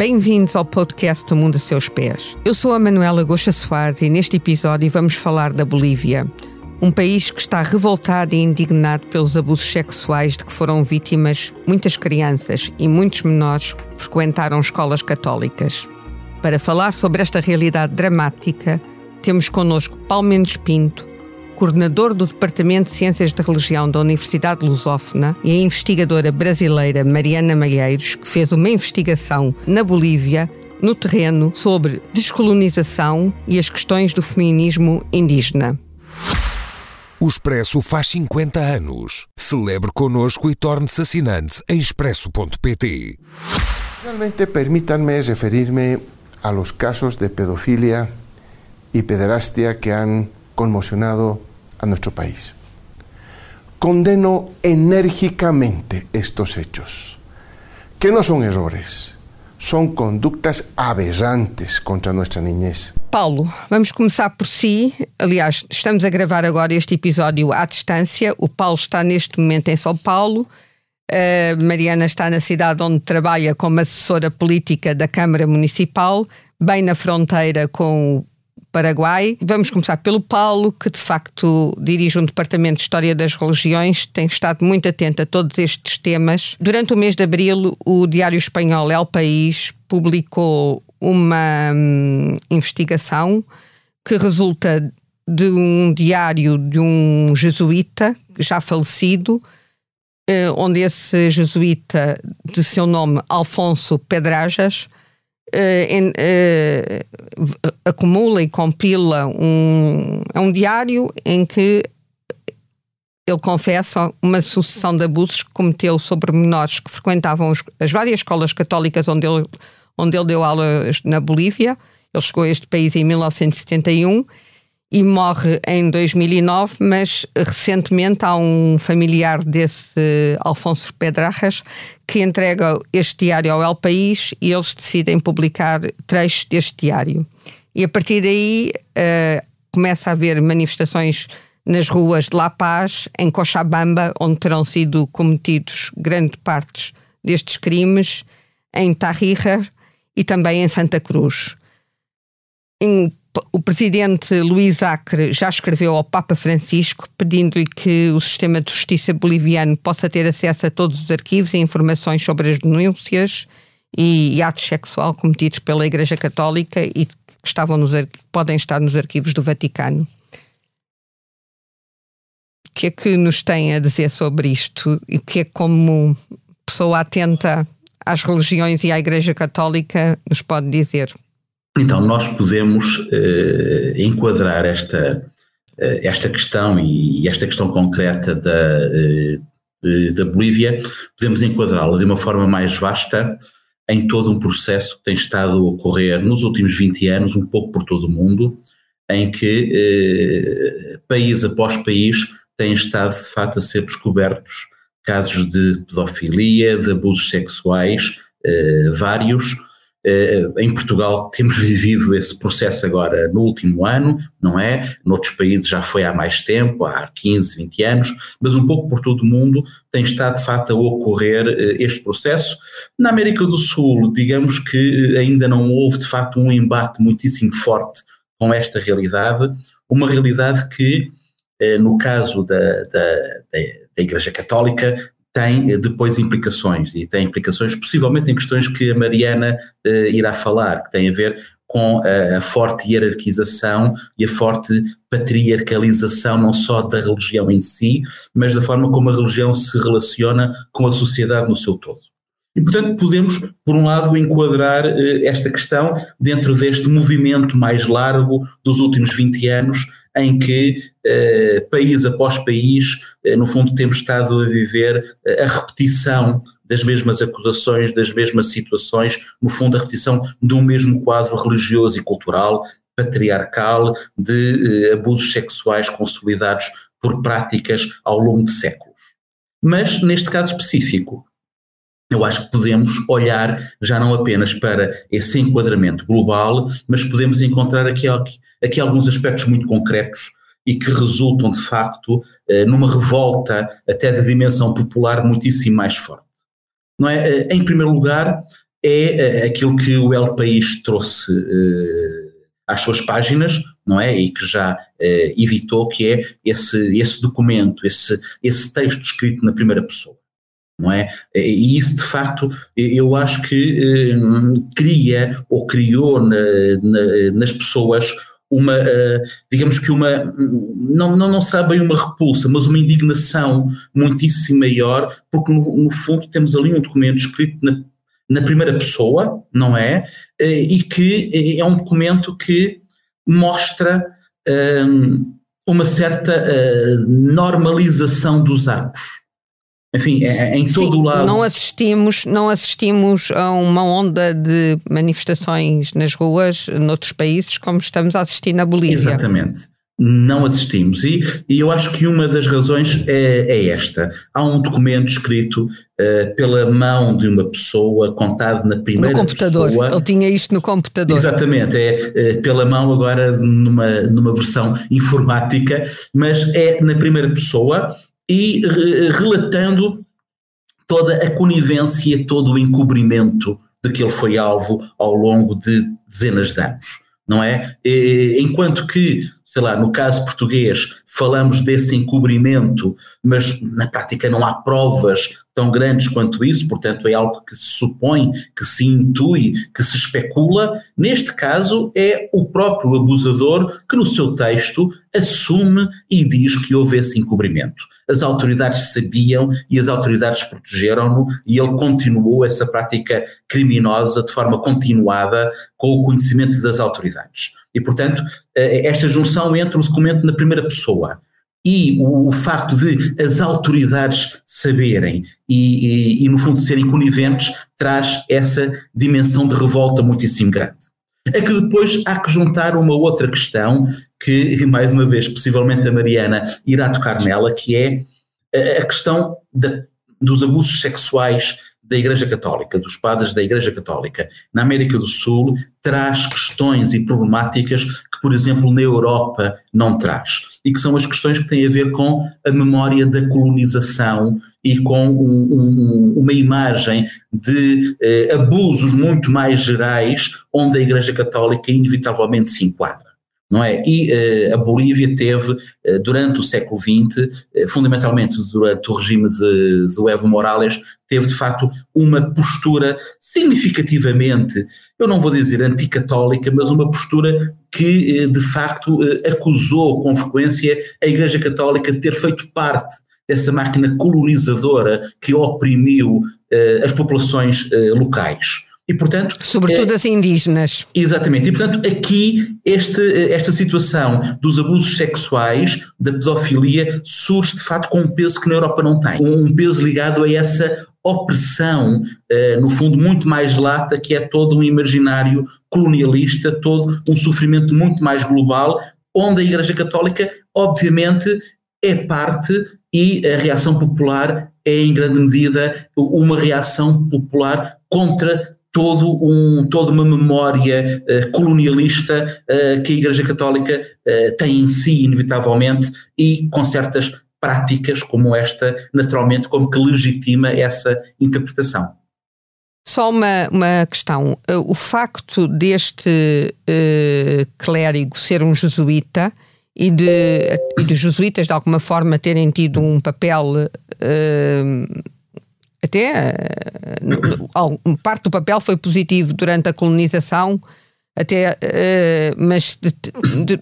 Bem-vindos ao podcast do Mundo a Seus Pés. Eu sou a Manuela Goxa Soares e neste episódio vamos falar da Bolívia, um país que está revoltado e indignado pelos abusos sexuais de que foram vítimas muitas crianças e muitos menores que frequentaram escolas católicas. Para falar sobre esta realidade dramática, temos connosco Paulo Mendes Pinto, coordenador do Departamento de Ciências da Religião da Universidade Lusófona, e a investigadora brasileira Mariana Malheiros, que fez uma investigação na Bolívia, no terreno, sobre descolonização e as questões do feminismo indígena. O Expresso faz 50 anos. Celebre connosco e torne-se assinante em expresso.pt. Finalmente, permítanme referirme a los casos de pedofilia y pederastia que han conmocionado a nuestro país. Condeno enérgicamente estos hechos, que no son errores, son conductas aberrantes contra nuestra niñez. Paulo, vamos começar por si. Aliás, estamos a gravar agora este episódio à distância. O Paulo está neste momento em São Paulo. A Mariana está na cidade onde trabalha como assessora política da Câmara Municipal, bem na fronteira com Paraguai. Vamos começar pelo Paulo, que de facto dirige um departamento de História das Religiões, tem estado muito atento a todos estes temas. Durante o mês de abril, o diário espanhol El País publicou uma hum, investigação que resulta de um diário de um jesuíta já falecido, eh, onde esse jesuíta, de seu nome Alfonso Pedrajas, Uh, uh, acumula e compila um, é um diário em que ele confessa uma sucessão de abusos que cometeu sobre menores que frequentavam as várias escolas católicas onde ele, onde ele deu aulas na Bolívia. Ele chegou a este país em 1971 e morre em 2009, mas recentemente há um familiar desse Alfonso Pedrajas que entrega este diário ao El País e eles decidem publicar trechos deste diário. E a partir daí uh, começa a haver manifestações nas ruas de La Paz, em Cochabamba, onde terão sido cometidos grande parte destes crimes, em Tarija e também em Santa Cruz. Em o presidente Luís Acre já escreveu ao Papa Francisco pedindo-lhe que o sistema de justiça boliviano possa ter acesso a todos os arquivos e informações sobre as denúncias e, atos sexual cometidos pela Igreja Católica e que estavam nos, podem estar nos arquivos do Vaticano. O que é que nos tem a dizer sobre isto e que é como pessoa atenta às religiões e à Igreja Católica, nos pode dizer? Então, nós podemos uh, enquadrar esta, uh, esta questão e esta questão concreta da, uh, da Bolívia, podemos enquadrá-la de uma forma mais vasta em todo um processo que tem estado a ocorrer nos últimos 20 anos, um pouco por todo o mundo, em que país após país têm estado de facto a ser descobertos casos de pedofilia, de abusos sexuais, vários, eh, em Portugal temos vivido esse processo agora no último ano, não é? Noutros países já foi há mais tempo, há 15, 20 anos, mas um pouco por todo o mundo tem estado de facto a ocorrer eh, este processo. Na América do Sul, digamos que ainda não houve de facto um embate muitíssimo forte com esta realidade, uma realidade que, eh, no caso da, da, da Igreja Católica, tem eh, depois implicações, e tem implicações possivelmente em questões que a Mariana uh, irá falar, que têm a ver com a, a, forte hierarquização e a forte patriarcalização não só da religião em si, mas da forma como a religião se relaciona com a sociedade no seu todo. E, portanto, podemos, por um lado, enquadrar uh, esta questão dentro deste movimento mais largo dos últimos 20 anos em que eh, país após país, eh, no fundo, temos estado a viver eh, a repetição das mesmas acusações, das mesmas situações, no fundo, a repetição de um mesmo quadro religioso e cultural, patriarcal, de abusos sexuais consolidados por práticas ao longo de séculos. Mas, neste caso específico, eu acho que podemos olhar já não apenas para esse enquadramento global, mas podemos encontrar aqui, aqui alguns aspectos muito concretos e que resultam de facto eh, numa revolta até de dimensão popular muitíssimo mais forte. Não é? Eh, em primeiro lugar, é aquilo que o El País trouxe às suas páginas, não é? E que já editou, que é esse, esse documento, esse, esse texto escrito na primeira pessoa não é? E isso, de facto, eu acho que eh, cria ou criou na, na, nas pessoas uma, uh, digamos que uma, não, não, não sabe bem uma repulsa, mas uma indignação muitíssimo maior, porque no, no fundo temos ali um documento escrito na, na primeira pessoa, não é? Uh, e que é um documento que mostra um, uma certa normalização dos atos enfim, é, é em todo Sim, o lado. Não assistimos, não assistimos a uma onda de manifestações nas ruas noutros países como estamos a assistir na Bolívia. Exatamente. Não assistimos. E, e eu acho que uma das razões é, é esta. Há um documento escrito uh, pela mão de uma pessoa, contado na primeira No computador. Pessoa. Ele tinha isto no computador. Exatamente. É uh, pela mão agora numa, numa versão informática, mas é na primeira pessoa e relatando toda a conivência, todo o encobrimento de que ele foi alvo ao longo de dezenas de anos, não é? Enquanto que, sei lá, no caso português, falamos desse encobrimento, mas na prática não há provas tão grandes quanto isso, portanto é algo que se supõe, que se intui, que se especula. Neste caso é o próprio abusador que no seu texto assume e diz que houve esse encobrimento. As autoridades sabiam e as autoridades protegeram-no e ele continuou essa prática criminosa de forma continuada com o conhecimento das autoridades. E, portanto, eh, esta junção entre o documento na primeira pessoa e o, o, facto de as autoridades saberem e, e, e, no fundo, serem coniventes traz essa dimensão de revolta muitíssimo grande. É que depois há que juntar uma outra questão que, mais uma vez, possivelmente a Mariana irá tocar nela, que é a questão da, dos abusos sexuais da Igreja Católica, dos padres da Igreja Católica na América do Sul, traz questões e problemáticas que, por exemplo, na Europa não traz. E que são as questões que têm a ver com a memória da colonização e com um, um, uma imagem de eh, abusos muito mais gerais, onde a Igreja Católica inevitavelmente se enquadra não é? E uh, a Bolívia teve, uh, durante o século XX, eh, fundamentalmente durante o regime de Evo Morales, teve de facto uma postura significativamente, eu não vou dizer anticatólica, mas uma postura que de facto acusou com frequência a Igreja Católica de ter feito parte dessa máquina colonizadora que oprimiu as populações locais. E, portanto, Sobretudo é, as indígenas. Exatamente. E, portanto, aqui este, esta situação dos abusos sexuais, da pedofilia, surge de facto com um peso que na Europa não tem. Um peso ligado a essa opressão, uh, no fundo, muito mais lata, que é todo um imaginário colonialista, todo um sofrimento muito mais global, onde a Igreja Católica, obviamente, é parte e a reação popular é, em grande medida, uma reação popular contra todo um, toda uma memória uh, colonialista uh, que a Igreja Católica uh, tem em si, inevitavelmente, e com certas práticas como esta, naturalmente, como que legitima essa interpretação. Só uma, uma questão. O facto deste clérigo ser um jesuíta e de, e de jesuítas, de alguma forma, terem tido um papel até uh, parte do papel foi positivo durante a colonização, até, uh, mas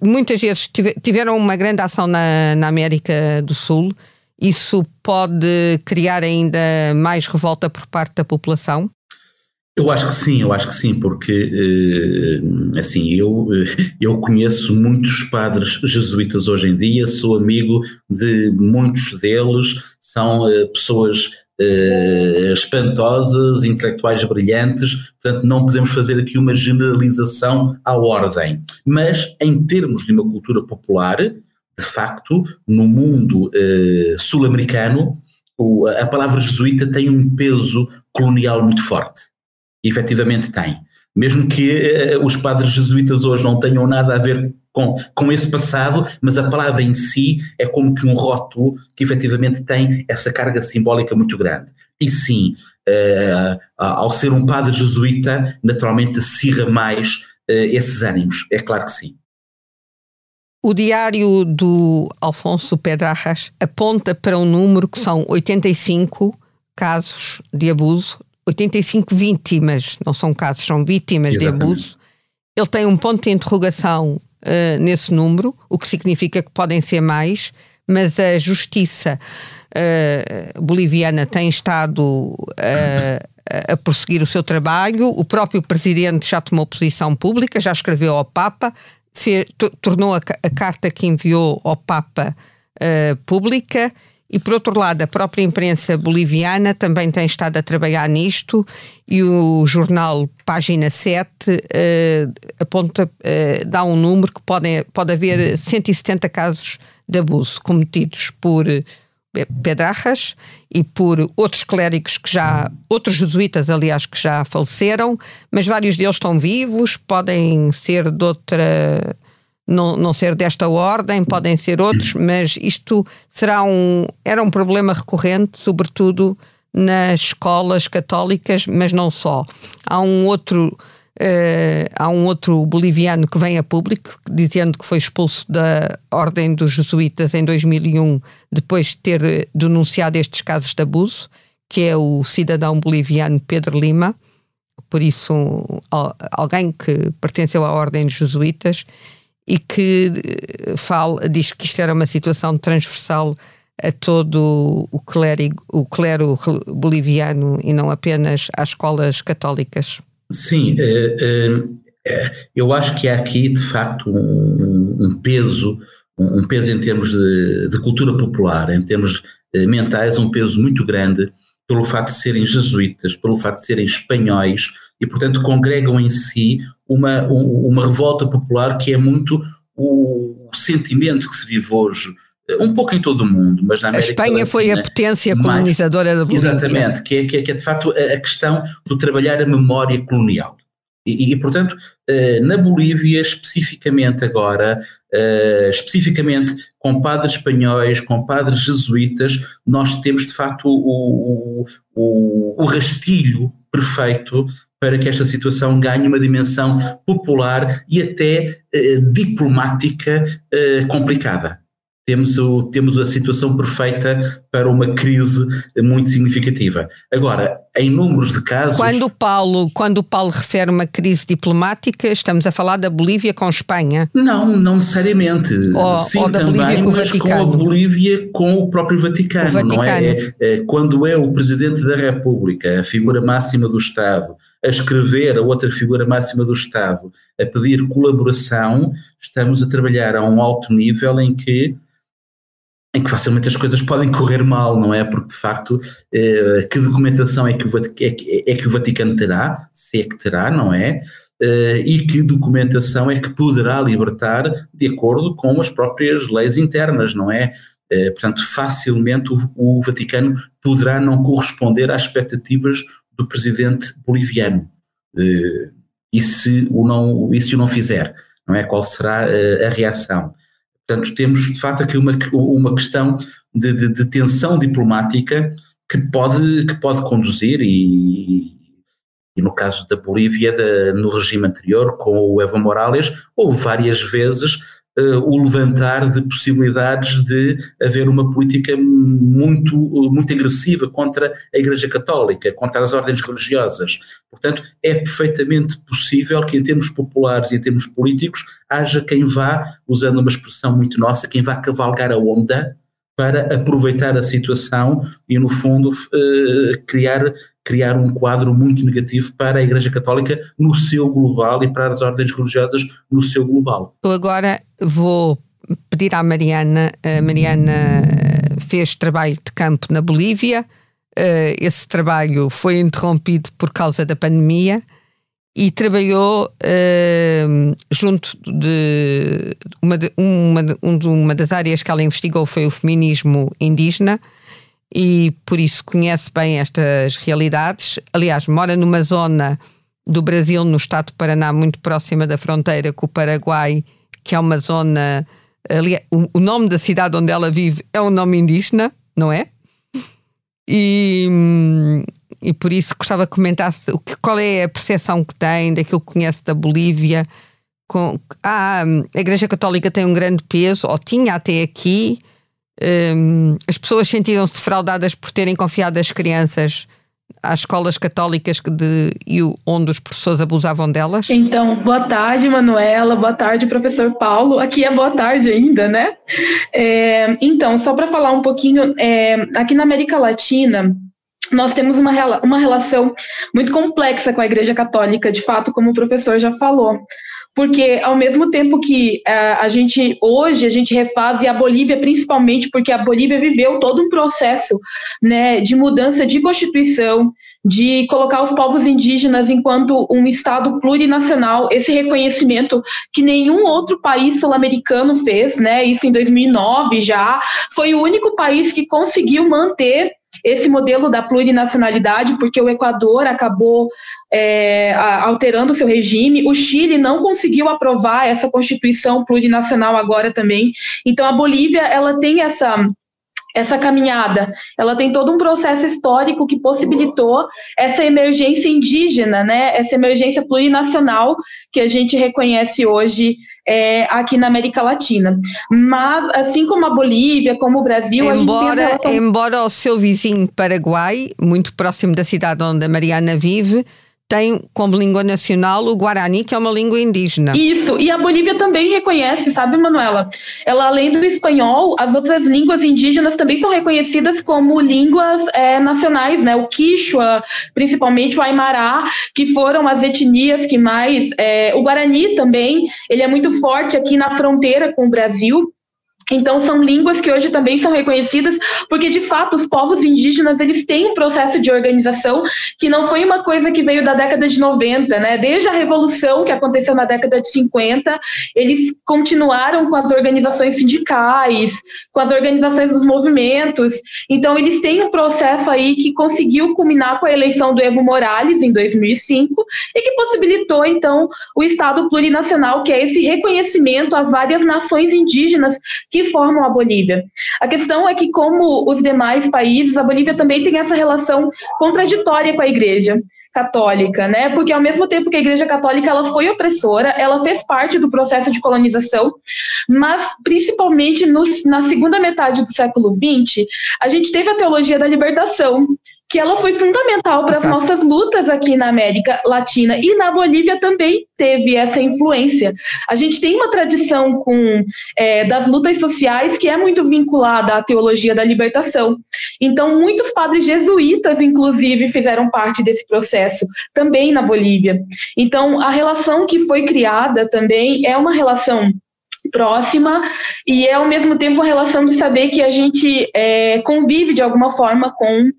muitas vezes tiveram uma grande ação na, na América do Sul. Isso pode criar ainda mais revolta por parte da população? Eu acho que sim, eu acho que sim, porque assim eu, eu conheço muitos padres jesuítas hoje em dia, sou amigo de muitos deles, são pessoas uh, espantosas, intelectuais brilhantes, portanto não podemos fazer aqui uma generalização à ordem. Mas em termos de uma cultura popular, de facto, no mundo uh, sul-americano, a palavra jesuíta tem um peso colonial muito forte. E, efetivamente tem. Mesmo que uh, os padres jesuítas hoje não tenham nada a ver com, com esse passado, mas a palavra em si é como que um rótulo que efetivamente tem essa carga simbólica muito grande. E sim, uh, ao ser um padre jesuíta, naturalmente acirra mais uh, esses ânimos. É claro que sim. O diário do Alfonso Pedrajas aponta para um número que são 85 casos de abuso, 85 vítimas, não são casos, são vítimas Exatamente. de abuso. Ele tem um ponto de interrogação uh, nesse número, o que significa que podem ser mais, mas a justiça uh, boliviana tem estado uh, a prosseguir o seu trabalho. O próprio presidente já tomou posição pública, já escreveu ao Papa, fez, tornou a, a, carta que enviou ao Papa pública. E, por outro lado, a própria imprensa boliviana também tem estado a trabalhar nisto e o jornal Página 7 uh, aponta, uh, dá um número que pode, pode haver 170 casos de abuso cometidos por Pedrajas e por outros clérigos que já, outros jesuítas, aliás, que já faleceram, mas vários deles estão vivos, podem ser de outra, não, não ser desta ordem, podem ser outros, mas isto será um, era um problema recorrente, sobretudo nas escolas católicas, mas não só. Há um outro Uh, há um outro boliviano que vem a público dizendo que foi expulso da Ordem dos Jesuítas em 2001 depois de ter denunciado estes casos de abuso, que é o cidadão boliviano Pedro Lima, por isso um, alguém que pertenceu à Ordem dos Jesuítas e que eh, fala, diz que isto era uma situação transversal a todo o, clérigo, o clero boliviano e não apenas às escolas católicas. Sim, é, é, eu acho que há aqui de facto um peso, um peso em termos de, de, cultura popular, em termos mentais, um peso muito grande pelo facto de serem jesuítas, pelo facto de serem espanhóis e, portanto, congregam em si uma, uma revolta popular que é muito o sentimento que se vive hoje um pouco em todo o mundo, mas na América A Espanha Latina, foi a potência colonizadora mais, da Bolívia. Exatamente, que é, que é, que é de facto a, questão do trabalhar a memória colonial. E, e, portanto, eh, na Bolívia, especificamente agora, eh, especificamente com padres espanhóis, com padres jesuítas, nós temos de facto o, o, o rastilho perfeito para que esta situação ganhe uma dimensão popular e até eh, diplomática complicada temos, o, temos a situação perfeita para uma crise muito significativa. Agora, em números de casos. Quando o Paulo, quando o Paulo refere uma crise diplomática, estamos a falar da Bolívia com Espanha? Não, não necessariamente. Ou, Sim, ou da também, Bolívia com o Vaticano. com a Bolívia com o próprio Vaticano. O Vaticano. Não é? é? Quando é o Presidente da República, a figura máxima do Estado, a escrever a outra figura máxima do Estado, a pedir colaboração, estamos a trabalhar a um alto nível em que em que facilmente as coisas podem correr mal, não é? Porque de facto, eh, que documentação é que, o é, que, é que o Vaticano terá, se é que terá, não é? Eh, e que documentação é que poderá libertar de acordo com as próprias leis internas, não é? Eh, portanto, facilmente o, o, Vaticano poderá não corresponder às expectativas do presidente boliviano. Eh, e se o não, e se o não fizer, não é? Qual será eh, a reação? Portanto, temos de facto aqui uma, uma questão de, de, de tensão diplomática que pode, que pode conduzir, e, e no caso da Bolívia, no regime anterior, com o Evo Morales, houve várias vezes uh, o levantar de possibilidades de haver uma política muito, muito agressiva contra a Igreja Católica, contra as ordens religiosas. Portanto, é perfeitamente possível que, em termos populares e em termos políticos, haja quem vá, usando uma expressão muito nossa, quem vá cavalgar a onda para aproveitar a situação e, no fundo, uh, criar criar um quadro muito negativo para a Igreja Católica no seu global e para as ordens religiosas no seu global. Eu agora vou pedir à Mariana, a Mariana fez trabalho de campo na Bolívia, eh, esse trabalho foi interrompido por causa da pandemia e trabalhou uh, junto de uma, de uma, uma das áreas que ela investigou foi o feminismo indígena e por isso conhece bem estas realidades. Aliás, mora numa zona do Brasil, no estado do Paraná, muito próxima da fronteira com o Paraguai, que é uma zona. Ali, o, nome da cidade onde ela vive é um nome indígena, não é? E, e por isso gostava que comentasse o que, qual é a percepção que tem daquilo que conhece da Bolívia. Com, ah, a Igreja Católica tem um grande peso, ou tinha até aqui. Um, as pessoas sentiram-se defraudadas por terem confiado as crianças às escolas católicas de, e onde os professores abusavam delas? Então, boa tarde, Manuela, boa tarde, professor Paulo. Aqui é boa tarde ainda, né? É, então, só para falar um pouquinho, é, aqui na América Latina, nós temos uma, uma relação muito complexa com a Igreja Católica, de fato, como o professor já falou porque ao mesmo tempo que uh, a gente hoje a gente refaz e a Bolívia principalmente porque a Bolívia viveu todo um processo né, de mudança de constituição, de colocar os povos indígenas enquanto um estado plurinacional, esse reconhecimento que nenhum outro país sul-americano fez, né? Isso em 2009 já foi o único país que conseguiu manter esse modelo da plurinacionalidade, porque o Equador acabou é, alterando seu regime. O Chile não conseguiu aprovar essa constituição plurinacional agora também. Então a Bolívia ela tem essa essa caminhada, ela tem todo um processo histórico que possibilitou essa emergência indígena, né? Essa emergência plurinacional que a gente reconhece hoje é, aqui na América Latina. Mas assim como a Bolívia, como o Brasil, embora, a gente tem relação... embora o seu vizinho Paraguai, muito próximo da cidade onde a Mariana vive, tem como língua nacional o Guarani, que é uma língua indígena. Isso, e a Bolívia também reconhece, sabe, Manuela? Ela, além do espanhol, as outras línguas indígenas também são reconhecidas como línguas é, nacionais, né? O Quichua, principalmente o Aimará, que foram as etnias que mais. É, o Guarani também, ele é muito forte aqui na fronteira com o Brasil. Então são línguas que hoje também são reconhecidas, porque de fato os povos indígenas eles têm um processo de organização que não foi uma coisa que veio da década de 90, né? Desde a revolução que aconteceu na década de 50, eles continuaram com as organizações sindicais, com as organizações dos movimentos. Então eles têm um processo aí que conseguiu culminar com a eleição do Evo Morales em 2005 e que possibilitou então o Estado plurinacional, que é esse reconhecimento às várias nações indígenas que que formam a Bolívia. A questão é que, como os demais países, a Bolívia também tem essa relação contraditória com a Igreja católica, né? Porque ao mesmo tempo que a Igreja Católica ela foi opressora, ela fez parte do processo de colonização, mas principalmente no, na segunda metade do século XX, a gente teve a teologia da libertação, que ela foi fundamental para as nossas lutas aqui na América Latina e na Bolívia também teve essa influência. A gente tem uma tradição com é, das lutas sociais que é muito vinculada à teologia da libertação. Então, muitos padres jesuítas, inclusive, fizeram parte desse processo também na Bolívia. Então, a relação que foi criada também é uma relação próxima e é ao mesmo tempo uma relação de saber que a gente é, convive de alguma forma com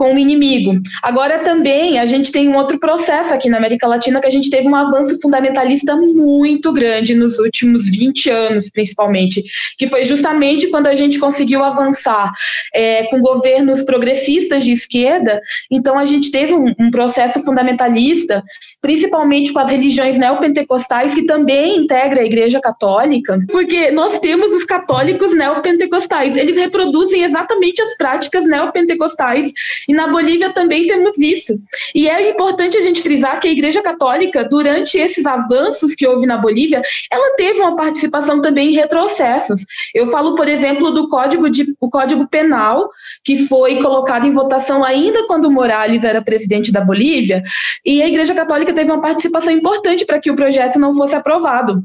com o inimigo. Agora também a gente tem um outro processo aqui na América Latina que a gente teve um avanço fundamentalista muito grande nos últimos 20 anos, principalmente, que foi justamente quando a gente conseguiu avançar é, com governos progressistas de esquerda. Então a gente teve um, um processo fundamentalista principalmente com as religiões neopentecostais, que também integra a Igreja Católica, porque nós temos os católicos neopentecostais, eles reproduzem exatamente as práticas neopentecostais, e na Bolívia também temos isso. E é importante a gente frisar que a Igreja Católica, durante esses avanços que houve na Bolívia, ela teve uma participação também em retrocessos. Eu falo, por exemplo, do Código, de, o Código Penal, que foi colocado em votação ainda quando Morales era presidente da Bolívia, e a Igreja Católica Católica teve uma participação importante para que o projeto não fosse aprovado.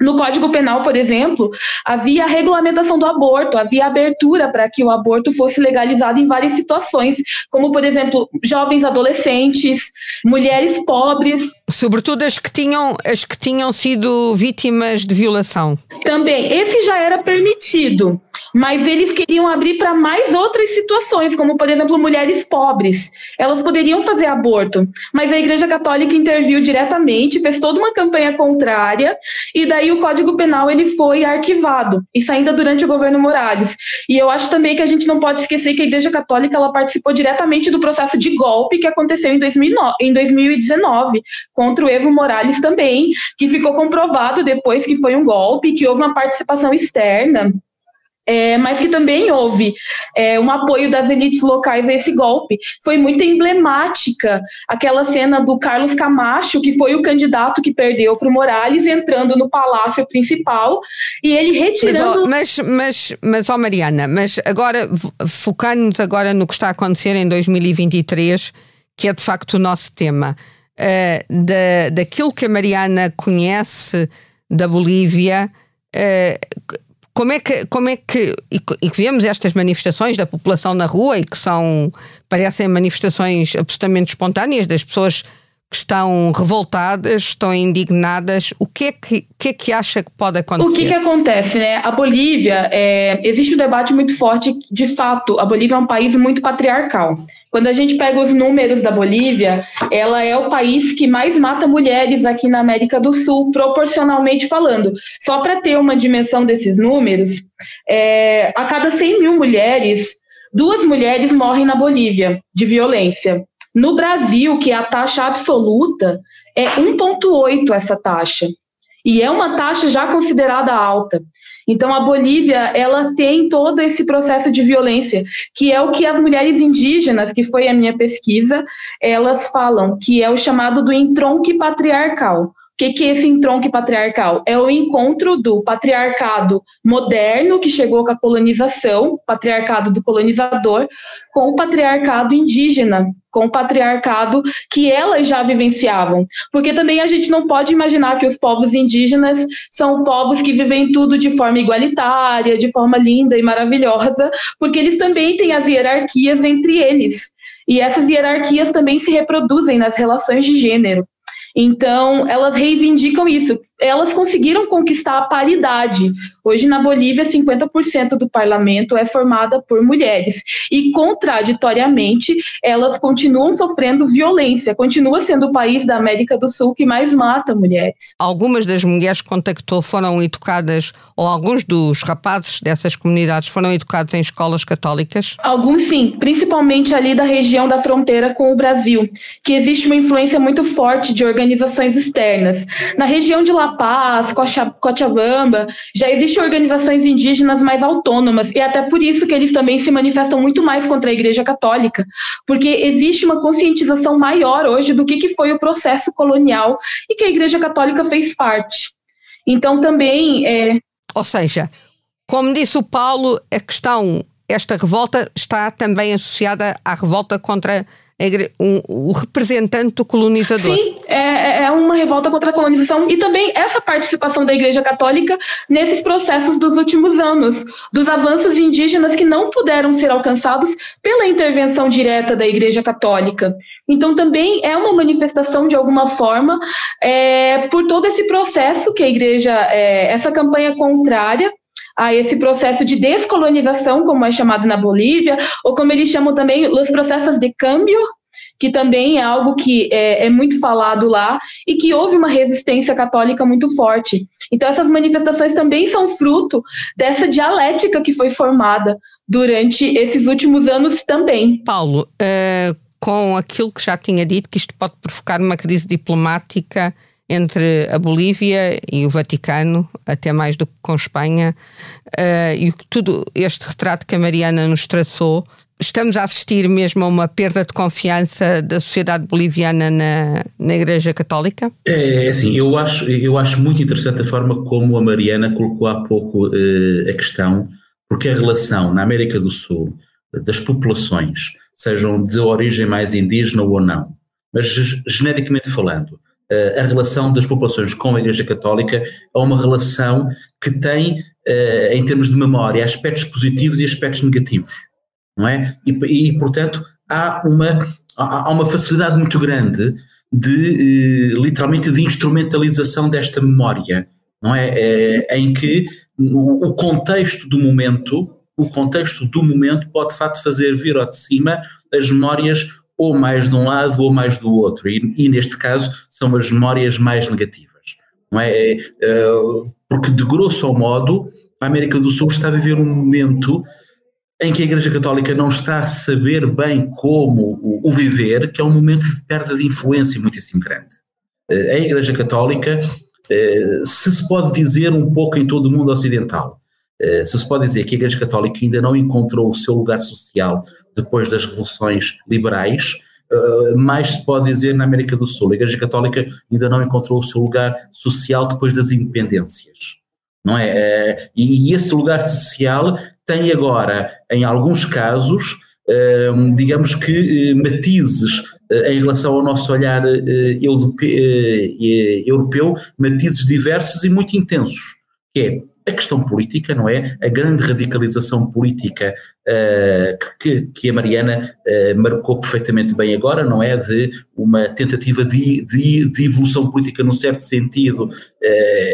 No Código Penal, por exemplo, havia a regulamentação do aborto, havia abertura para que o aborto fosse legalizado em várias situações, como, por exemplo, jovens adolescentes, mulheres pobres. Sobretudo as que tinham, as que tinham sido vítimas de violação. Também, esse já era permitido mas eles queriam abrir para mais outras situações, como por exemplo mulheres pobres. Elas poderiam fazer aborto, mas a Igreja Católica interviu diretamente, fez toda uma campanha contrária, e daí o Código Penal ele foi arquivado, isso ainda durante o governo Morales. E eu acho também que a gente não pode esquecer que a Igreja Católica ela participou diretamente do processo de golpe que aconteceu em, 2009, em 2019 contra o Evo Morales também, que ficou comprovado depois que foi um golpe, que houve uma participação externa é, mas que também houve é, um apoio das elites locais a esse golpe. Foi muito emblemática aquela cena do Carlos Camacho, que foi o candidato que perdeu para o Morales, entrando no palácio principal e ele retirando. Mas, mas, mas, mas ó Mariana, mas agora, focando-nos agora no que está a acontecer em 2023, que é de facto o nosso tema, uh, da, daquilo que a Mariana conhece da Bolívia. Uh, como é que, como é que e, e que vemos estas manifestações da população na rua e que são, parecem manifestações absolutamente espontâneas das pessoas que estão revoltadas, estão indignadas, o que é que, que, é que acha que pode acontecer? O que, que acontece, né? A Bolívia, é, existe um debate muito forte, de fato, a Bolívia é um país muito patriarcal. Quando a gente pega os números da Bolívia, ela é o país que mais mata mulheres aqui na América do Sul, proporcionalmente falando. Só para ter uma dimensão desses números, é, a cada 100 mil mulheres, duas mulheres morrem na Bolívia de violência. No Brasil, que é a taxa absoluta, é 1,8 essa taxa. E é uma taxa já considerada alta. Então a Bolívia, ela tem todo esse processo de violência, que é o que as mulheres indígenas, que foi a minha pesquisa, elas falam, que é o chamado do entronque patriarcal que, que é esse entronque patriarcal? É o encontro do patriarcado moderno, que chegou com a colonização, patriarcado do colonizador, com o patriarcado indígena, com o patriarcado que elas já vivenciavam. Porque também a gente não pode imaginar que os povos indígenas são povos que vivem tudo de forma igualitária, de forma linda e maravilhosa, porque eles também têm as hierarquias entre eles. E essas hierarquias também se reproduzem nas relações de gênero. Então, elas reivindicam isso. Elas conseguiram conquistar a paridade. Hoje, na Bolívia, 50% do parlamento é formada por mulheres. E, contraditoriamente, elas continuam sofrendo violência. Continua sendo o país da América do Sul que mais mata mulheres. Algumas das mulheres que contactou foram educadas, ou alguns dos rapazes dessas comunidades foram educados em escolas católicas? Alguns sim, principalmente ali da região da fronteira com o Brasil, que existe uma influência muito forte de organizações externas. Na região de La Paz, Cochabamba, já existem organizações indígenas mais autônomas, e até por isso que eles também se manifestam muito mais contra a Igreja Católica, porque existe uma conscientização maior hoje do que, que foi o processo colonial e que a Igreja Católica fez parte. Então também é... Ou seja, como disse o Paulo, a questão, esta revolta está também associada à revolta contra um, o representante do colonizador. Sim, é, é, é uma revolta contra a colonização e também essa participação da Igreja Católica nesses processos dos últimos anos, dos avanços indígenas que não puderam ser alcançados pela intervenção direta da Igreja Católica. Então, também é uma manifestação, de alguma forma, é, por todo esse processo que a Igreja, é, essa campanha contrária a esse processo de descolonização, como é chamado na Bolívia, ou como eles chamam também os processos de câmbio, que também é algo que é, é, muito falado lá e que houve uma resistência católica muito forte. Então, essas manifestações também são fruto dessa dialética que foi formada durante esses últimos anos também. Paulo, uh, com aquilo que já tinha dito, que isto pode provocar uma crise diplomática entre a Bolívia e o Vaticano, até mais do que com Espanha, uh, e tudo este retrato que a Mariana nos traçou, estamos a assistir mesmo a uma perda de confiança da sociedade boliviana na, na Igreja Católica? É, é assim, eu acho, eu acho muito interessante a forma como a Mariana colocou há pouco uh, a questão, porque a relação na América do Sul das populações, sejam de origem mais indígena ou não, mas genericamente falando, a relação das populações com a Igreja Católica é uma relação que tem, eh, em termos de memória, aspectos positivos e aspectos negativos, não é? E, e portanto, há uma, há uma facilidade muito grande de, eh, literalmente, de instrumentalização desta memória, não é? é em que o contexto do momento, o contexto do momento pode de facto fazer vir ao de cima as memórias ou mais de um lado ou mais do outro, e, e neste caso são as memórias mais negativas. Não é? é? é porque, de grosso modo, a América do Sul está a viver um momento em que a Igreja Católica não está a saber bem como o, viver, que é um momento de perda de influência muitíssimo grande. Eh, a Igreja Católica, se se pode dizer um pouco em todo o mundo ocidental, se se pode dizer que a Igreja Católica ainda não encontrou o seu lugar social depois das revoluções liberais, uh, mais se pode dizer na América do Sul. A Igreja Católica ainda não encontrou o seu lugar social depois das independências. Não é? Uh, e, e esse lugar social tem agora, em alguns casos, digamos que matizes em relação ao nosso olhar europeu, matizes diversos e muito intensos, que é a questão política, não é? A grande radicalização política uh, que, que, a Mariana uh, marcou perfeitamente bem agora, não é? De uma tentativa de, de, de evolução política num certo sentido uh,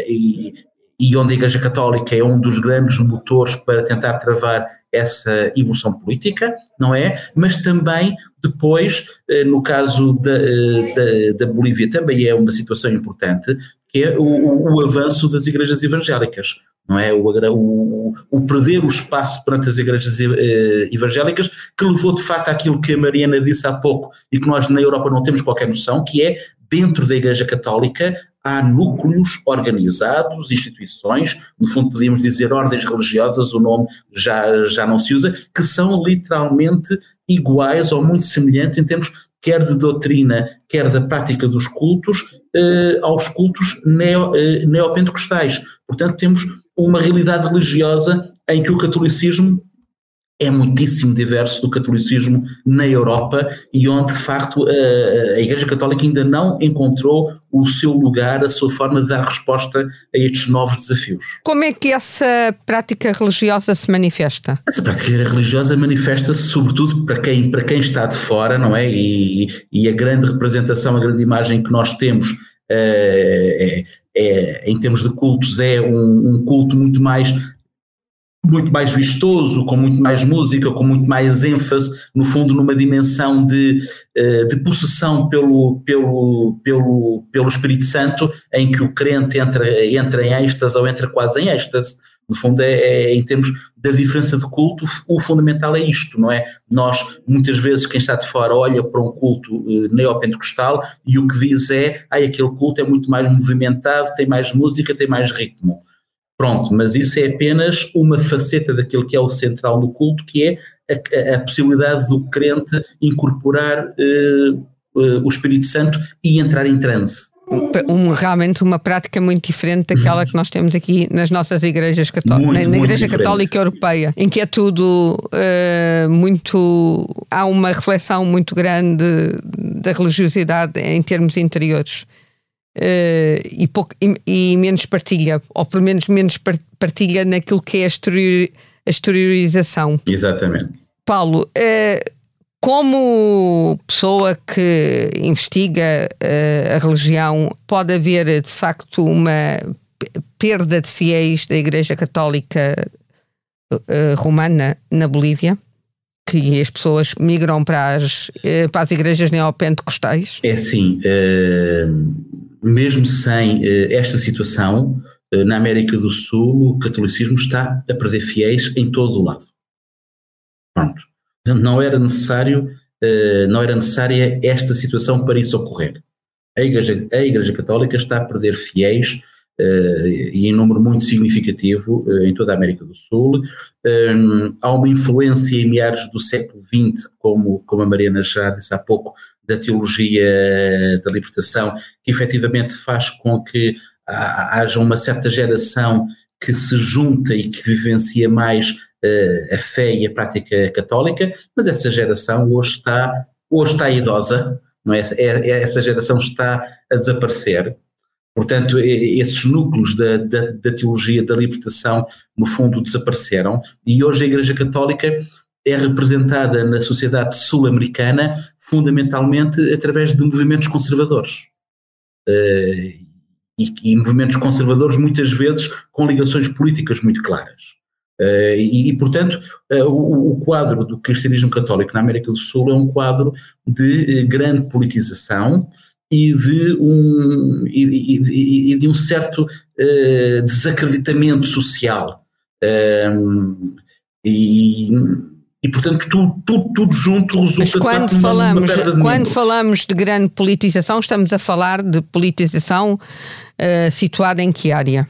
e, e onde a Igreja Católica é um dos grandes motores para tentar travar essa evolução política, não é? Mas também depois, no caso da, da, da Bolívia, também é uma situação importante, que é o, o, avanço das igrejas evangélicas não é? O, o, o, perder o espaço perante as igrejas eh, evangélicas, que levou de facto àquilo que a Mariana disse há pouco e que nós na Europa não temos qualquer noção, que é dentro da Igreja Católica há núcleos organizados, instituições, no fundo podíamos dizer ordens religiosas, o nome já, já não se usa, que são literalmente iguais ou muito semelhantes em termos quer de doutrina, quer da prática dos cultos, eh, aos cultos neo, eh, neopentecostais. Portanto, temos uma realidade religiosa em que o catolicismo é muitíssimo diverso do catolicismo na Europa e onde, de facto, a, Igreja Católica ainda não encontrou o seu lugar, a sua forma de dar resposta a estes novos desafios. Como é que essa prática religiosa se manifesta? Essa prática religiosa manifesta-se sobretudo para quem, para quem está de fora, não é? E, e a grande representação, a grande imagem que nós temos é, é, em termos de cultos, é um, um, culto muito mais muito mais vistoso, com muito mais música, com muito mais ênfase, no fundo numa dimensão de, de possessão pelo, pelo, pelo, pelo Espírito Santo, em que o crente entra, entra em êxtase ou entra quase em êxtase. No fundo, é, é, em termos da diferença de culto, o fundamental é isto, não é? Nós, muitas vezes, quem está de fora olha para um culto eh, neopentecostal e o que diz é, ah, aquele culto é muito mais movimentado, tem mais música, tem mais ritmo. Pronto, mas isso é apenas uma faceta daquilo que é o central do culto, que é a, a possibilidade do crente incorporar eh, eh, o Espírito Santo e entrar em transe um, realmente uma prática muito diferente daquela que nós temos aqui nas nossas igrejas católicas, na, na Igreja. Católica Europeia, em que é tudo uh, muito. há uma reflexão muito grande da religiosidade em termos interiores. Uh, e, pouco, e, e, menos partilha, ou pelo menos menos partilha naquilo que é a, exterior, a exteriorização. Exatamente. Paulo, uh, como pessoa que investiga uh, a religião, pode haver de facto uma perda de fiéis da Igreja Católica Romana na Bolívia? Que as pessoas migram para as, uh, para as igrejas neopentecostais? É sim. mesmo sem esta situação, na América do Sul, o catolicismo está a perder fiéis em todo o lado. Pronto não era necessário, eh, não era necessária esta situação para isso ocorrer. A Igreja, a Igreja Católica está a perder fiéis eh, e em número muito significativo eh, em toda a América do Sul. há uma influência em meados do século XX, como, como a Mariana já disse há pouco, da teologia da libertação, que efetivamente faz com que haja uma certa geração que se junta e que vivencia mais a fé e a prática católica, mas essa geração hoje está, hoje está idosa, não é? é, é essa geração está a desaparecer. Portanto, esses núcleos da, da, da, teologia da libertação, no fundo, desapareceram, e hoje a Igreja Católica é representada na sociedade sul-americana fundamentalmente através de movimentos conservadores. Uh, e, e movimentos conservadores, muitas vezes, com ligações políticas muito claras. Uh, e, e, portanto, uh, o, o, quadro do cristianismo católico na América do Sul é um quadro de grande politização e de um, e, e, e de um certo desacreditamento social. Ehm, e, e portanto tudo, tudo, tudo junto resulta Mas quando de falamos de quando falamos de grande politização estamos a falar de politização situada em que área?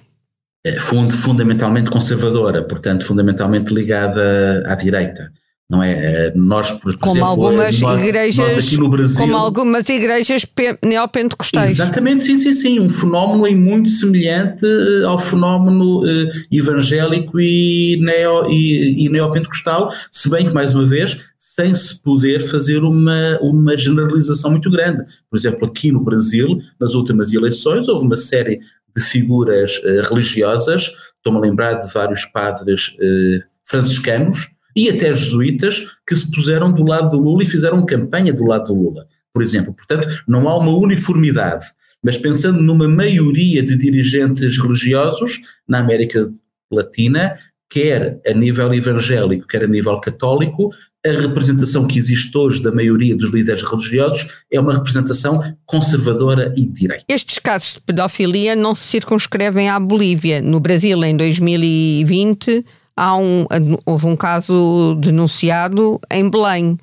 fund, fundamentalmente conservadora, portanto, fundamentalmente ligada à direita não é? Nós, por, como exemplo, algumas nós, igrejas, nós aqui no Brasil, como algumas igrejas neopentecostais. Exatamente, sim, sim, sim, um fenómeno muito semelhante ao fenómeno uh, evangélico e, neo, e, e neopentecostal, se bem que, mais uma vez, sem se poder fazer uma, uma generalização muito grande. Por exemplo, aqui no Brasil, nas últimas eleições, houve uma série de figuras uh, religiosas, estou-me a lembrar de vários padres uh, franciscanos, e até jesuítas que se puseram do lado do Lula e fizeram campanha do lado do Lula, por exemplo. Portanto, não há uma uniformidade, mas pensando numa maioria de dirigentes religiosos na América Latina, quer a nível evangélico, quer a nível católico, a representação que existe hoje da maioria dos líderes religiosos é uma representação conservadora e direita. Estes casos de pedofilia não se circunscrevem à Bolívia. No Brasil, em 2020, há um, houve um caso denunciado em Belém,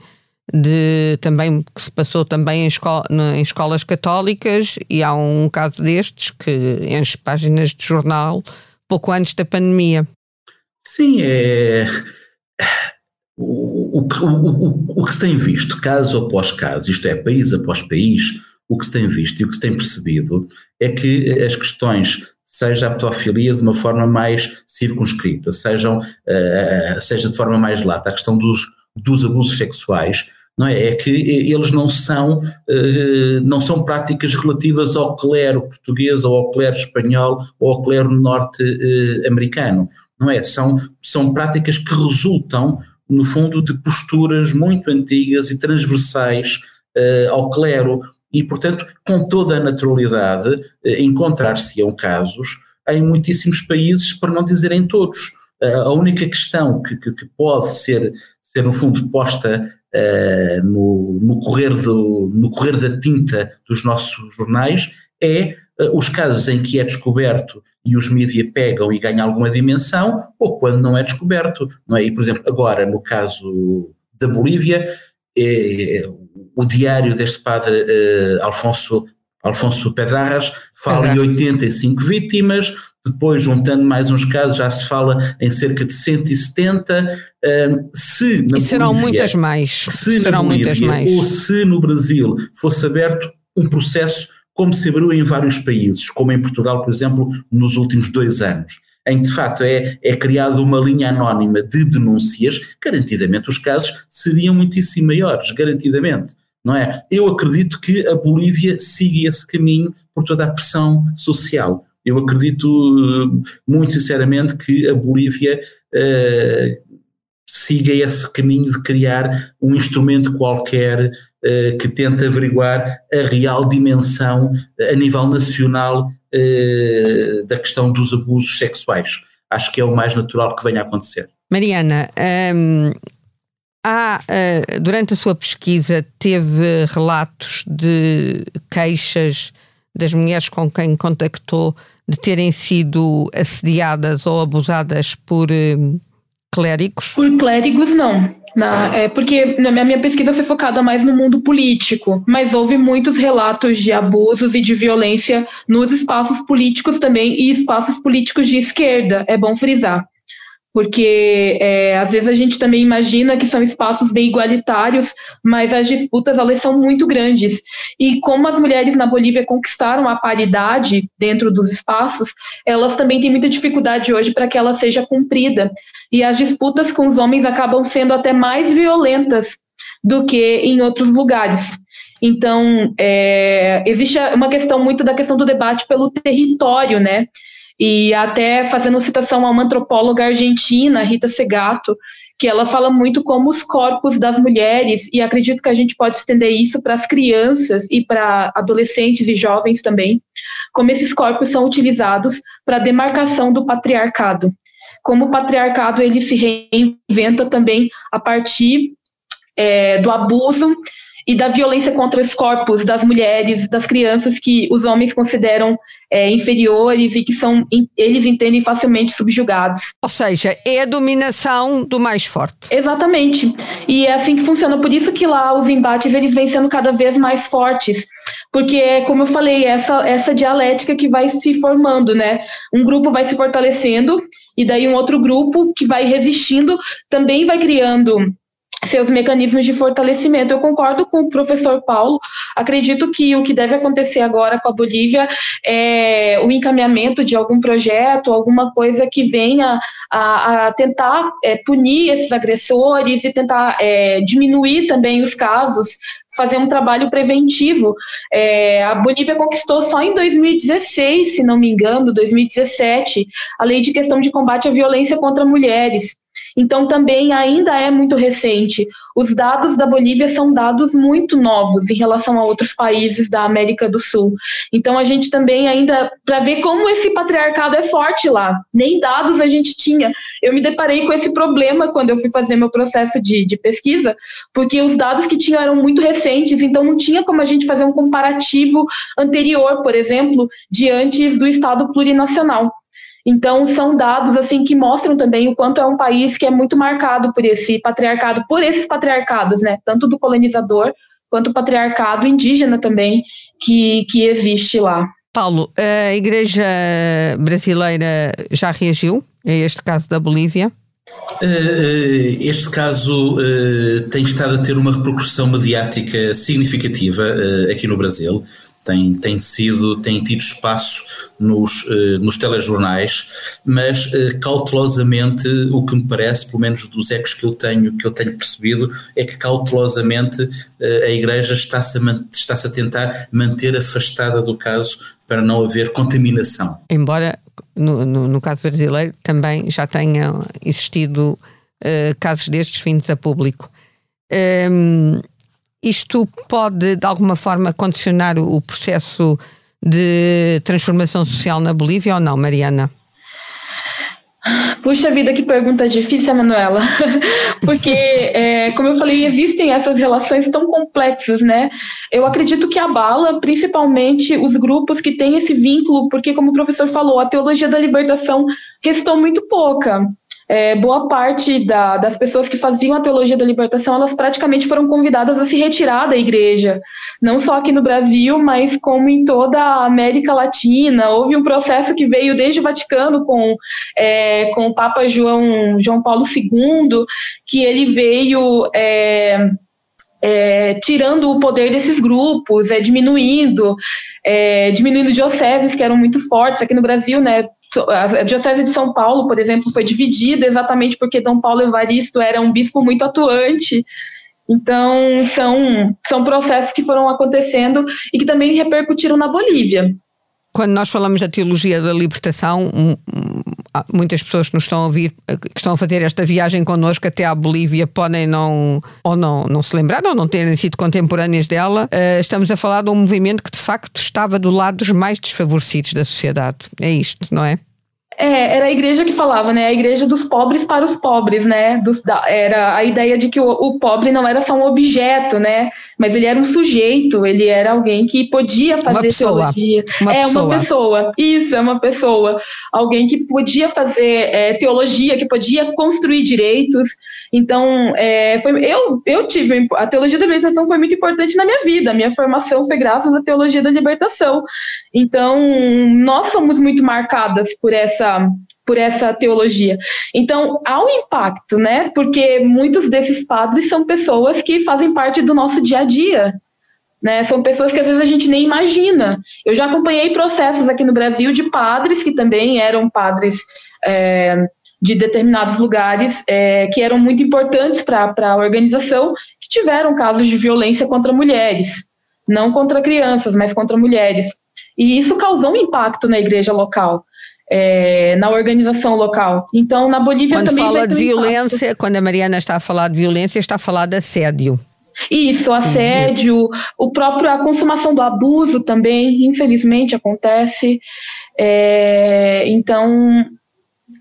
de, também, que se passou também em, em escolas católicas, e há um caso destes que enche páginas de jornal pouco antes da pandemia. Sim, é. O, o, o, o, que se tem visto, caso após caso, isto é, país após país, o que se tem visto e o que se tem percebido é que as questões seja a pedofilia de uma forma mais circunscrita, sejam, uh, seja de forma mais lata, a questão dos, dos abusos sexuais, não é? É que eles não são, uh, não são práticas relativas ao clero português ou ao clero espanhol ou ao clero norte-americano, não é? São, são práticas que resultam, no fundo, de posturas muito antigas e transversais uh, ao clero, e, portanto, com toda a naturalidade, eh, encontrar-se-ão casos em muitíssimos países, para não dizer em todos. Eh, a única questão que, que, que pode ser, ser, no fundo, posta uh, no, no, correr do, no correr da tinta dos nossos jornais é uh, os casos em que é descoberto e os mídias pegam e ganham alguma dimensão, ou quando não é descoberto. Não é? E, por exemplo, agora, no caso da Bolívia, o diário deste padre uh, Alfonso, Alfonso Pedrarras fala em 85 vítimas, depois juntando mais uns casos já se fala em cerca de 170, uh, se e serão Bolívia, muitas mais, se serão Bolívia, muitas mais. ou se no Brasil fosse aberto um processo como se abriu em vários países, como em Portugal, por exemplo, nos últimos dois anos em que de facto é, é criada uma linha anónima de denúncias, garantidamente os casos seriam muitíssimo maiores, garantidamente. Não é? Eu acredito que a Bolívia siga esse caminho por toda a pressão social. Eu acredito muito sinceramente que a Bolívia uh, siga esse caminho de criar um instrumento qualquer uh, que tente averiguar a real dimensão a nível nacional eh, da questão dos abusos sexuais. Acho que é o mais natural que venha a acontecer. Mariana, hum, há, uh, durante a sua pesquisa teve relatos de queixas das mulheres com quem contactou de terem sido assediadas ou abusadas por uh, clérigos? Por clérigos, não. Na, é porque a minha pesquisa foi focada mais no mundo político, mas houve muitos relatos de abusos e de violência nos espaços políticos também e espaços políticos de esquerda, é bom frisar porque é, às vezes a gente também imagina que são espaços bem igualitários, mas as disputas elas são muito grandes. E como as mulheres na Bolívia conquistaram a paridade dentro dos espaços, elas também têm muita dificuldade hoje para que ela seja cumprida. E as disputas com os homens acabam sendo até mais violentas do que em outros lugares. Então, é, existe uma questão muito da questão do debate pelo território, né? E até fazendo citação a uma antropóloga argentina, Rita Segato, que ela fala muito como os corpos das mulheres, e acredito que a gente pode estender isso para as crianças e para adolescentes e jovens também, como esses corpos são utilizados para a demarcação do patriarcado. Como o patriarcado ele se reinventa também a partir é, do abuso e da violência contra os corpos das mulheres, das crianças que os homens consideram é, inferiores e que são eles entendem facilmente subjugados. Ou seja, é a dominação do mais forte. Exatamente. E é assim que funciona. Por isso que lá os embates eles vêm sendo cada vez mais fortes, porque é como eu falei, essa, essa dialética que vai se formando, né? Um grupo vai se fortalecendo e daí um outro grupo que vai resistindo também vai criando seus mecanismos de fortalecimento. Eu concordo com o professor Paulo. Acredito que o que deve acontecer agora com a Bolívia é o encaminhamento de algum projeto, alguma coisa que venha a, a tentar é, punir esses agressores e tentar é, diminuir também os casos, fazer um trabalho preventivo. É, a Bolívia conquistou só em 2016, se não me engano, 2017, a lei de questão de combate à violência contra mulheres. Então, também ainda é muito recente. Os dados da Bolívia são dados muito novos em relação a outros países da América do Sul. Então, a gente também ainda, para ver como esse patriarcado é forte lá, nem dados a gente tinha. Eu me deparei com esse problema quando eu fui fazer meu processo de, de pesquisa, porque os dados que tinham eram muito recentes, então não tinha como a gente fazer um comparativo anterior, por exemplo, de antes do Estado plurinacional. Então, são dados assim que mostram também o quanto é um país que é muito marcado por esse patriarcado, por esses patriarcados, né? Tanto do colonizador quanto o patriarcado indígena também que, que existe lá. Paulo, a Igreja brasileira já reagiu a este caso da Bolívia? Eh, eh, este caso uh, tem estado a ter uma repercussão mediática significativa aqui no Brasil tem, tem sido, tem tido espaço nos, uh, nos telejornais, mas uh, cautelosamente o que me parece, pelo menos dos ecos que eu tenho, que eu tenho percebido, é que cautelosamente uh, a Igreja está-se a, está a tentar manter afastada do caso para não haver contaminação. Embora no, no, no caso brasileiro também já tenham existido casos destes vindos a público. Um, isto pode, de alguma forma, condicionar o processo de transformação social na Bolívia ou não, Mariana? Puxa vida, que pergunta difícil, Manuela. Porque, é, como eu falei, existem essas relações tão complexas, né? Eu acredito que abala principalmente os grupos que têm esse vínculo, porque, como o professor falou, a teologia da libertação restou muito pouca é, boa parte da, das pessoas que faziam a teologia da libertação, elas praticamente foram convidadas a se retirar da igreja, não só aqui no Brasil, mas como em toda a América Latina. Houve um processo que veio desde o Vaticano com, é, com o Papa João, João Paulo II, que ele veio. É, é, tirando o poder desses grupos, é, diminuindo, é, diminuindo dioceses que eram muito fortes aqui no Brasil, né? A Diocese de São Paulo, por exemplo, foi dividida exatamente porque Dom Paulo Evaristo era um bispo muito atuante. Então, são, são processos que foram acontecendo e que também repercutiram na Bolívia. Quando nós falamos da teologia da libertação, muitas pessoas que nos estão a ouvir, que estão a fazer esta viagem connosco até à Bolívia, podem não, ou não, não se lembrar, ou não terem sido contemporâneas dela. Eh, estamos a falar de um movimento que de facto estava do lado dos mais desfavorecidos da sociedade. É isto, não é? É, era a igreja que falava, né? A igreja dos pobres para os pobres, né? Dos, da, era a ideia de que o, o, pobre não era só um objeto, né? Mas ele era um sujeito, ele era alguém que podia fazer uma teologia. Uma é pessoa. uma pessoa. Isso, é uma pessoa. Alguém que podia fazer é, teologia, que podia construir direitos. Então, é, foi, eu, eu tive. A teologia da libertação foi muito importante na minha vida. A minha formação foi graças à teologia da libertação. Então, nós somos muito marcadas por essa por essa teologia. Então, há um impacto, né? Porque muitos desses padres são pessoas que fazem parte do nosso dia a dia. Né? São pessoas que às vezes a gente nem imagina. Eu já acompanhei processos aqui no Brasil de padres que também eram padres é, de determinados lugares é, que eram muito importantes para a organização, que tiveram casos de violência contra mulheres. Não contra crianças, mas contra mulheres. E isso causou um impacto na igreja local. É, na organização local. Então, na Bolívia quando também. Quando fala de violência, impacto. quando a Mariana está a falar de violência, está a falar de assédio. Isso, assédio, o próprio a consumação do abuso também, infelizmente acontece. É, então,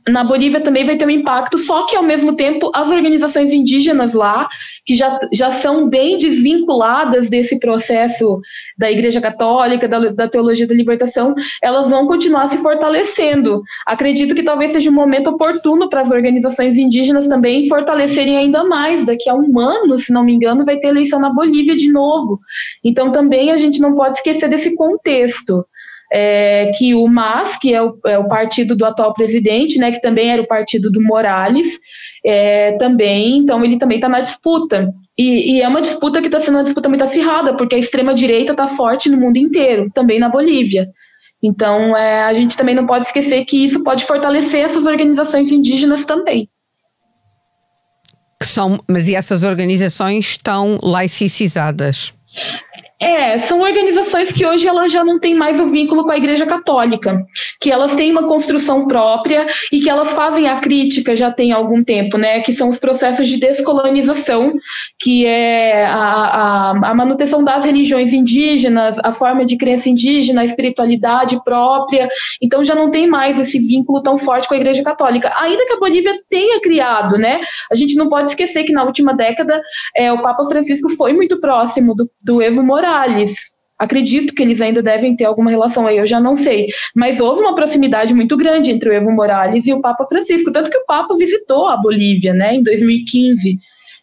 na Bolívia também vai ter um impacto, só que ao mesmo tempo as organizações indígenas lá, que já, já são bem desvinculadas desse processo da Igreja Católica, da, da teologia da libertação, elas vão continuar se fortalecendo. Acredito que talvez seja um momento oportuno para as organizações indígenas também fortalecerem ainda mais. Daqui a um ano, se não me engano, vai ter eleição na Bolívia de novo. Então também a gente não pode esquecer desse contexto é, que o MAS, que é o, é o, partido do atual presidente, né, que também era o partido do Morales, é, também, então ele também está na disputa. E, e, é uma disputa que está sendo uma disputa muito acirrada, porque a extrema-direita está forte no mundo inteiro, também na Bolívia. Então, é, a gente também não pode esquecer que isso pode fortalecer essas organizações indígenas também. Que são, mas essas organizações estão laicicizadas? É, são organizações que hoje elas já não têm mais o vínculo com a Igreja Católica, que elas têm uma construção própria e que elas fazem a crítica já tem algum tempo, né? Que são os processos de descolonização, que é a, a, a manutenção das religiões indígenas, a forma de crença indígena, a espiritualidade própria. Então já não tem mais esse vínculo tão forte com a Igreja Católica. Ainda que a Bolívia tenha criado, né? A gente não pode esquecer que na última década é, o Papa Francisco foi muito próximo do, do Evo Morales Morales. Acredito que eles ainda devem ter alguma relação aí, eu já não sei. Mas houve uma proximidade muito grande entre o Evo Morales e o Papa Francisco, tanto que o Papa visitou a Bolívia, né, em 2015.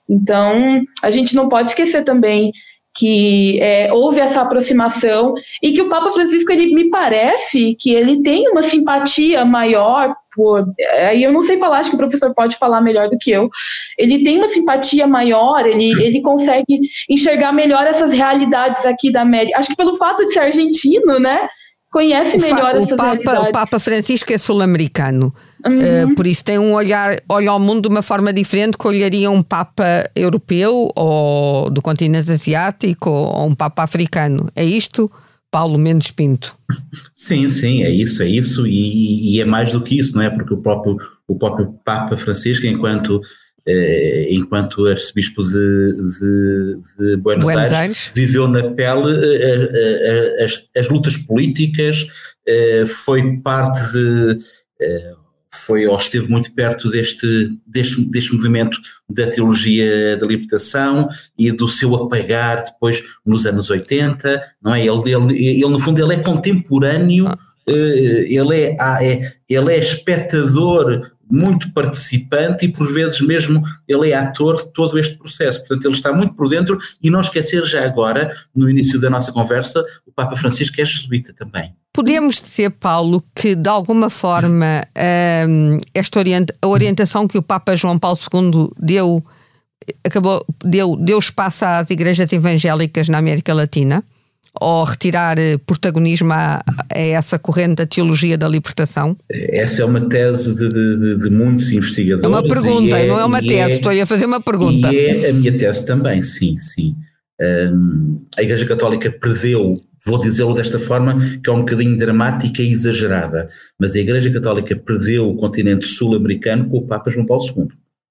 Então, a gente não pode esquecer também que é, houve essa aproximação e que o Papa Francisco ele me parece que ele tem uma simpatia maior por aí eu não sei falar acho que o professor pode falar melhor do que eu ele tem uma simpatia maior ele, ele consegue enxergar melhor essas realidades aqui da América acho que pelo fato de ser argentino né conhece o melhor essas o Papa, realidades. O Papa Francisco é sul-americano, uhum. uh, por isso tem um olhar, olha ao mundo de uma forma diferente que olharia um Papa europeu ou do continente asiático ou um Papa africano. É isto, Paulo Mendes Pinto? Sim, sim, é isso, é isso, e, e é mais do que isso, não é? Porque o próprio, o próprio Papa Francisco, enquanto eh, enquanto arcebispo de, de, de Buenos, Buenos Aires, Aires, viveu na pele eh, eh, as, as, lutas políticas, foi parte de. Foi ou esteve muito perto deste, deste, deste movimento da teologia da libertação e do seu apagar depois nos anos 80, não é? Ele, ele, ele no fundo, ele é contemporâneo, ah. ele é, ah, é, ele é espectador muito participante e por vezes mesmo ele é ator de todo este processo. Portanto, ele está muito por dentro e não esquecer já agora, no início da nossa conversa, o Papa Francisco é jesuíta também. Podemos dizer, Paulo, que de alguma forma hum, esta orienta a orientação que o Papa João Paulo II deu acabou deu, deu espaço às igrejas evangélicas na América Latina? ou retirar eh, protagonismo a, a, essa corrente da teologia da libertação? Essa é uma tese de, de, de muitos investigadores. É uma pergunta, é, não é uma tese, é, estou a fazer uma pergunta. E é a minha tese também, sim, sim. Um, a Igreja Católica perdeu, vou dizê-lo desta forma, que é um bocadinho dramática e exagerada, mas a Igreja Católica perdeu o continente sul-americano com o Papa João Paulo II.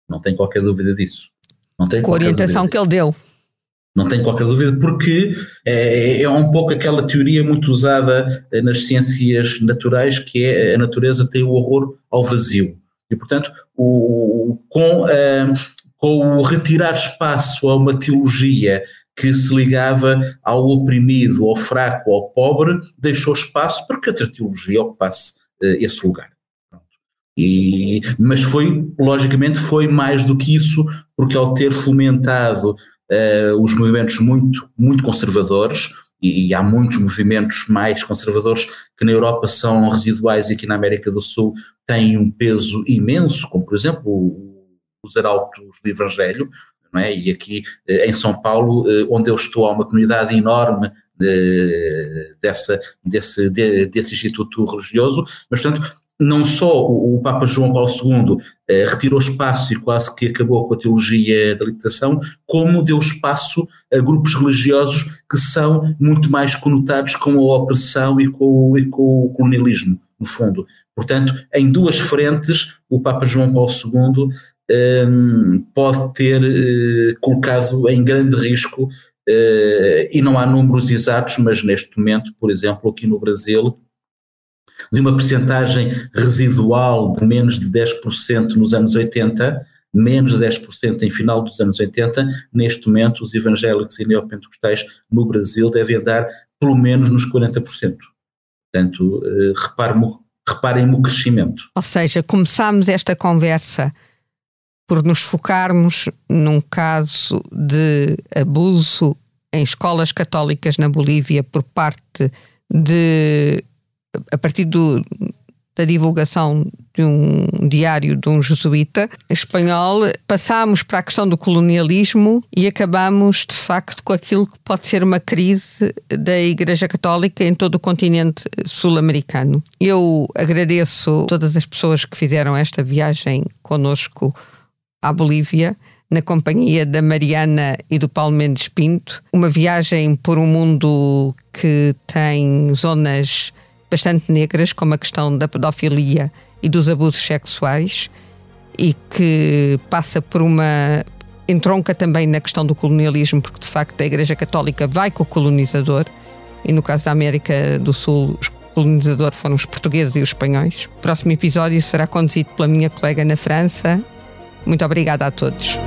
Não tem qualquer dúvida disso. Não tem com a orientação dúvida. que ele deu. Não tenho qualquer dúvida, porque é, é, um pouco aquela teoria muito usada eh, nas ciências naturais, que é a natureza tem o horror ao vazio. E, portanto, o, com, uh, com o retirar espaço a uma teologia que se ligava ao oprimido, ao fraco, ao pobre, deixou espaço para que outra teologia ocupasse uh, esse lugar. E, mas foi, logicamente, foi mais do que isso, porque ao ter fomentado uh, os movimentos muito, muito conservadores, e, e, há muitos movimentos mais conservadores que na Europa são residuais e aqui na América do Sul têm um peso imenso, como por exemplo os arautos do Evangelho, é? e aqui eh, em São Paulo, eh, onde eu estou, há uma comunidade enorme de, dessa, desse, de, desse instituto religioso, mas portanto não só o, Papa João Paulo II eh, retirou espaço e quase que acabou com a teologia da libertação, como deu espaço a grupos religiosos que são muito mais conotados com a opressão e com, e com o colonialismo, no fundo. Portanto, em duas frentes, o Papa João Paulo II eh, pode ter eh, colocado em grande risco, eh, e não há números exatos, mas neste momento, por exemplo, aqui no Brasil, de uma percentagem residual de menos de 10% nos anos 80, menos de 10% em final dos anos 80, neste momento os evangélicos e neopentecostais no Brasil devem andar pelo menos nos 40%. Portanto, eh, reparem o crescimento. Ou seja, começámos esta conversa por nos focarmos num caso de abuso em escolas católicas na Bolívia por parte de a partir do, da divulgação de um diário de um jesuíta espanhol, passámos para a questão do colonialismo e acabamos, de facto, com aquilo que pode ser uma crise da Igreja Católica em todo o continente sul-americano. Eu agradeço todas as pessoas que fizeram esta viagem conosco à Bolívia na companhia da Mariana e do Paulo Mendes Pinto. Uma viagem por um mundo que tem zonas bastante negras, como a questão da pedofilia e dos abusos sexuais, e que passa por uma. entronca também na questão do colonialismo, porque de facto a Igreja Católica vai com o colonizador, e no caso da América do Sul, os colonizadores foram os portugueses e os espanhóis. O próximo episódio será conduzido pela minha colega na França. Muito obrigada a todos.